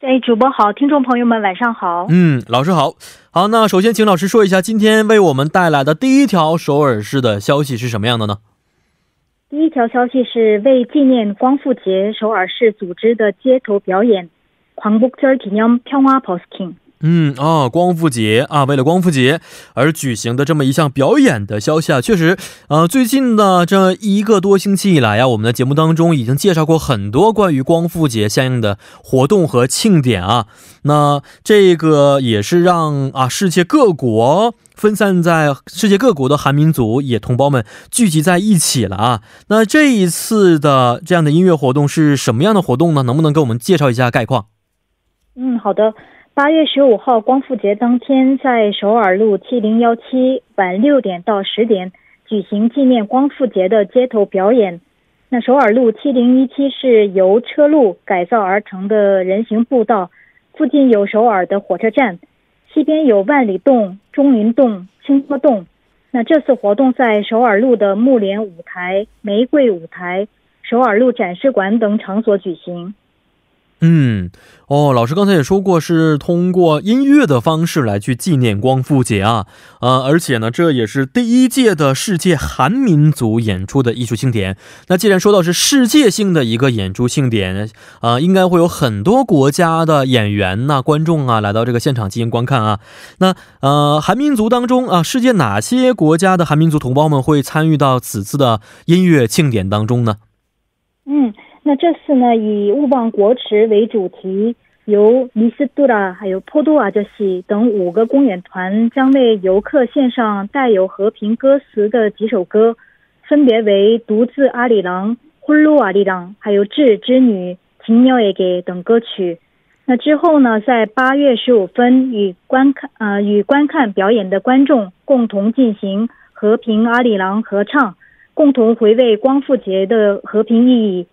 哎，主播好，听众朋友们晚上好。嗯，老师好。好，那首先请老师说一下，今天为我们带来的第一条首尔市的消息是什么样的呢？第一条消息是为纪念光复节，首尔市组织的街头表演。광복절기념평화버스킹 ”。嗯啊，光复节啊，为了光复节而举行的这么一项表演的消息啊，确实，呃，最近的这一个多星期以来呀，我们的节目当中已经介绍过很多关于光复节相应的活动和庆典啊。那这个也是让啊世界各国分散在世界各国的韩民族也同胞们聚集在一起了啊。那这一次的这样的音乐活动是什么样的活动呢？能不能给我们介绍一下概况？嗯，好的。八月十五号光复节当天，在首尔路七零幺七晚六点到十点举行纪念光复节的街头表演。那首尔路七零一七是由车路改造而成的人行步道，附近有首尔的火车站，西边有万里洞、中林洞、清波洞。那这次活动在首尔路的木莲舞台、玫瑰舞台、首尔路展示馆等场所举行。嗯，哦，老师刚才也说过，是通过音乐的方式来去纪念光复节啊，呃，而且呢，这也是第一届的世界韩民族演出的艺术庆典。那既然说到是世界性的一个演出庆典，啊，应该会有很多国家的演员呐、观众啊来到这个现场进行观看啊。那呃，韩民族当中啊，世界哪些国家的韩民族同胞们会参与到此次的音乐庆典当中呢？嗯。那这次呢，以勿忘国耻为主题，由尼斯杜拉还有坡多瓦这西等五个公演团将为游客献上带有和平歌词的几首歌，分别为《独自阿里郎》《呼噜阿里郎》还有《智之女》《情鸟也给》等歌曲。那之后呢，在八月十五分与观看呃与观看表演的观众共同进行和平阿里郎合唱，共同回味光复节的和平意义。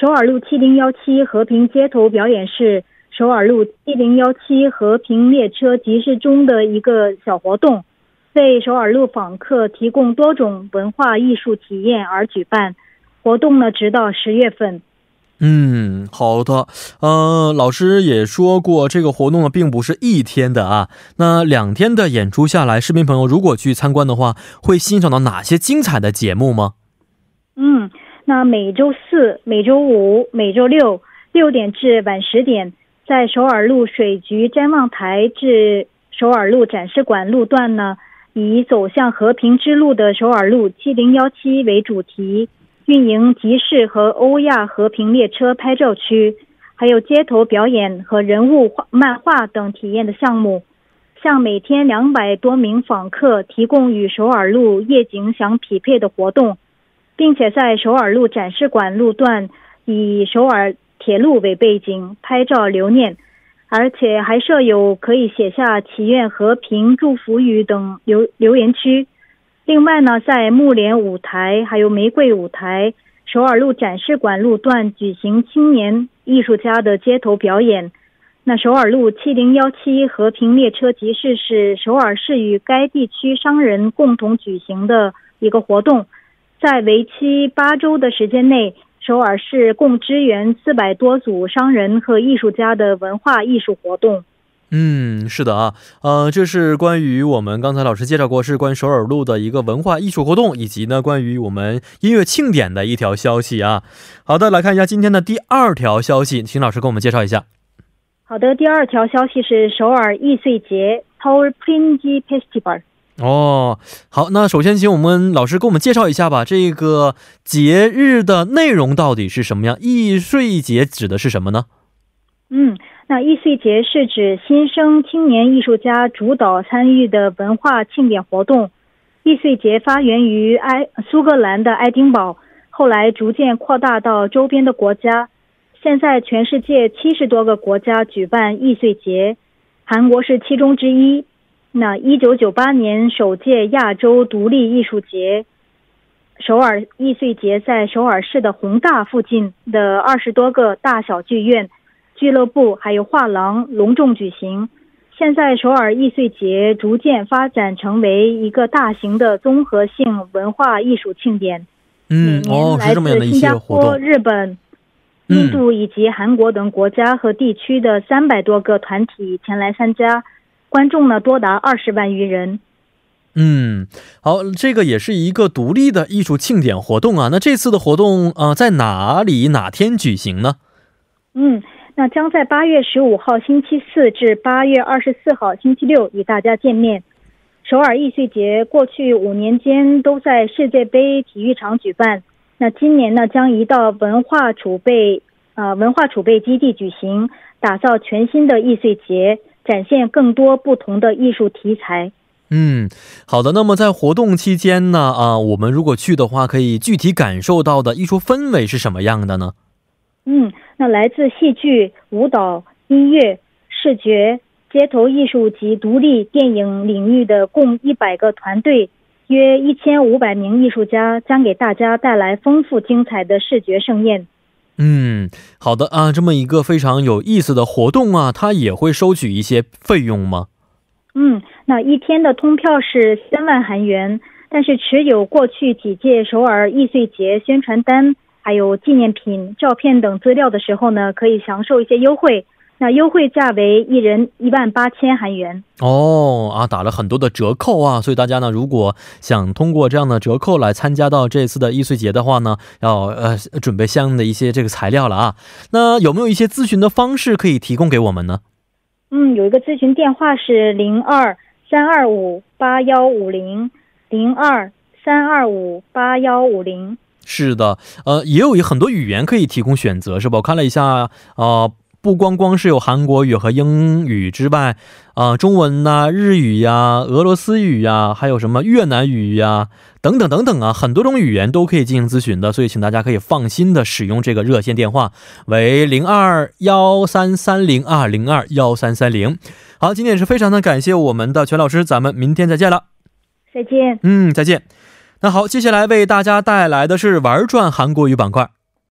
首尔路七零幺七和平街头表演是首尔路七零幺七和平列车集市中的一个小活动，为首尔路访客提供多种文化艺术体验而举办。活动呢，直到十月份。嗯，好的。呃，老师也说过，这个活动呢，并不是一天的啊。那两天的演出下来，市民朋友如果去参观的话，会欣赏到哪些精彩的节目吗？嗯。那每周四、每周五、每周六六点至晚十点，在首尔路水局瞻望台至首尔路展示馆路段呢，以走向和平之路的首尔路七零幺七为主题，运营集市和欧亚和平列车拍照区，还有街头表演和人物画漫画等体验的项目，向每天两百多名访客提供与首尔路夜景相匹配的活动。并且在首尔路展示馆路段以首尔铁路为背景拍照留念，而且还设有可以写下祈愿和平祝福语等留留言区。另外呢，在木莲舞台还有玫瑰舞台、首尔路展示馆路段举行青年艺术家的街头表演。那首尔路七零幺七和平列车集市是首尔市与该地区商人共同举行的一个活动。在为期八周的时间内，首尔市共支援四百多组商人和艺术家的文化艺术活动。嗯，是的啊，呃，这是关于我们刚才老师介绍过，是关于首尔路的一个文化艺术活动，以及呢关于我们音乐庆典的一条消息啊。好的，来看一下今天的第二条消息，请老师给我们介绍一下。好的，第二条消息是首尔易碎节 （Seoul Pringe Festival）。哦，好，那首先请我们老师给我们介绍一下吧。这个节日的内容到底是什么样？易碎节指的是什么呢？嗯，那易碎节是指新生青年艺术家主导参与的文化庆典活动。易碎节发源于埃苏格兰的爱丁堡，后来逐渐扩大到周边的国家。现在全世界七十多个国家举办易碎节，韩国是其中之一。那一九九八年首届亚洲独立艺术节首尔易碎节在首尔市的宏大附近的二十多个大小剧院、俱乐部还有画廊隆重举行。现在首尔易碎节逐渐发展成为一个大型的综合性文化艺术庆典。嗯，哦，是这么样的一些活动。日本、印度以及韩国等国家和地区的三百多个团体前来参加，观众呢多达二十万余人。嗯，好，这个也是一个独立的艺术庆典活动啊。那这次的活动啊，在哪里哪天举行呢？嗯，那将在八月十五号星期四至八月二十四号星期六与大家见面。首尔艺术节过去五年间都在世界杯体育场举办，那今年呢将移到文化储备呃文化储备基地举行，打造全新的易碎节，展现更多不同的艺术题材。嗯，好的。那么在活动期间呢，啊，我们如果去的话，可以具体感受到的艺术氛围是什么样的呢？嗯，那来自戏剧、舞蹈、音乐、视觉、街头艺术及独立电影领域的共一百个团队，约一千五百名艺术家，将给大家带来丰富精彩的视觉盛宴。嗯，好的啊，这么一个非常有意思的活动啊，它也会收取一些费用吗？嗯，那一天的通票是三万韩元，但是持有过去几届首尔易碎节宣传单、还有纪念品、照片等资料的时候呢，可以享受一些优惠。那优惠价为一人一万八千韩元。哦，啊，打了很多的折扣啊，所以大家呢，如果想通过这样的折扣来参加到这次的易碎节的话呢，要呃准备相应的一些这个材料了啊。那有没有一些咨询的方式可以提供给我们呢？嗯，有一个咨询电话是零二三二五八幺五零零二三二五八幺五零。是的，呃，也有很多语言可以提供选择，是吧？我看了一下，呃。不光光是有韩国语和英语之外，啊，中文呐、日语呀、俄罗斯语呀，还有什么越南语呀，等等等等啊，很多种语言都可以进行咨询的，所以请大家可以放心的使用这个热线电话，为零二幺三三零二零二幺三三零。好，今天也是非常的感谢我们的全老师，咱们明天再见了。再见。嗯，再见。那好，接下来为大家带来的是玩转韩国语板块。